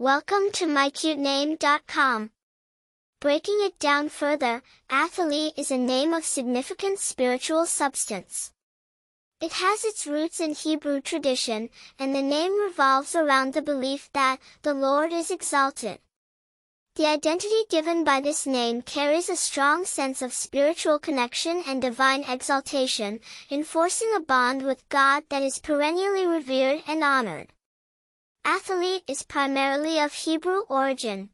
Welcome to mycutename.com. Breaking it down further, Athalee is a name of significant spiritual substance. It has its roots in Hebrew tradition, and the name revolves around the belief that the Lord is exalted. The identity given by this name carries a strong sense of spiritual connection and divine exaltation, enforcing a bond with God that is perennially revered and honored. Athalee is primarily of Hebrew origin.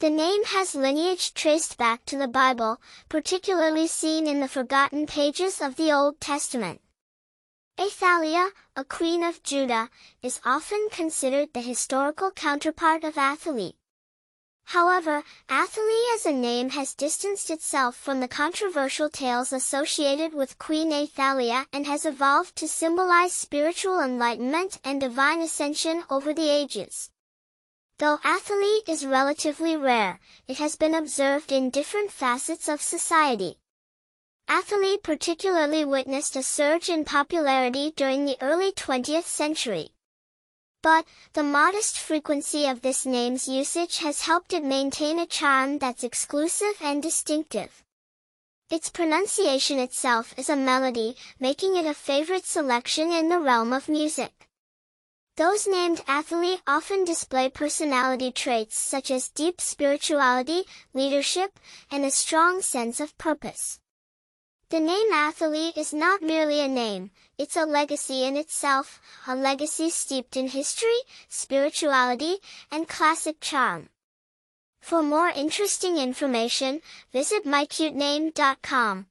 The name has lineage traced back to the Bible, particularly seen in the forgotten pages of the Old Testament. Athaliah, a queen of Judah, is often considered the historical counterpart of Athalee. However, Athalee as a name has distanced itself from the controversial tales associated with Queen Athaliah and has evolved to symbolize spiritual enlightenment and divine ascension over the ages. Though Athalee is relatively rare, it has been observed in different facets of society. Athalee particularly witnessed a surge in popularity during the early 20th century. But, the modest frequency of this name's usage has helped it maintain a charm that's exclusive and distinctive. Its pronunciation itself is a melody, making it a favorite selection in the realm of music. Those named Athalee often display personality traits such as deep spirituality, leadership, and a strong sense of purpose. The name Athalee is not merely a name, it's a legacy in itself, a legacy steeped in history, spirituality, and classic charm. For more interesting information, visit mycutename.com.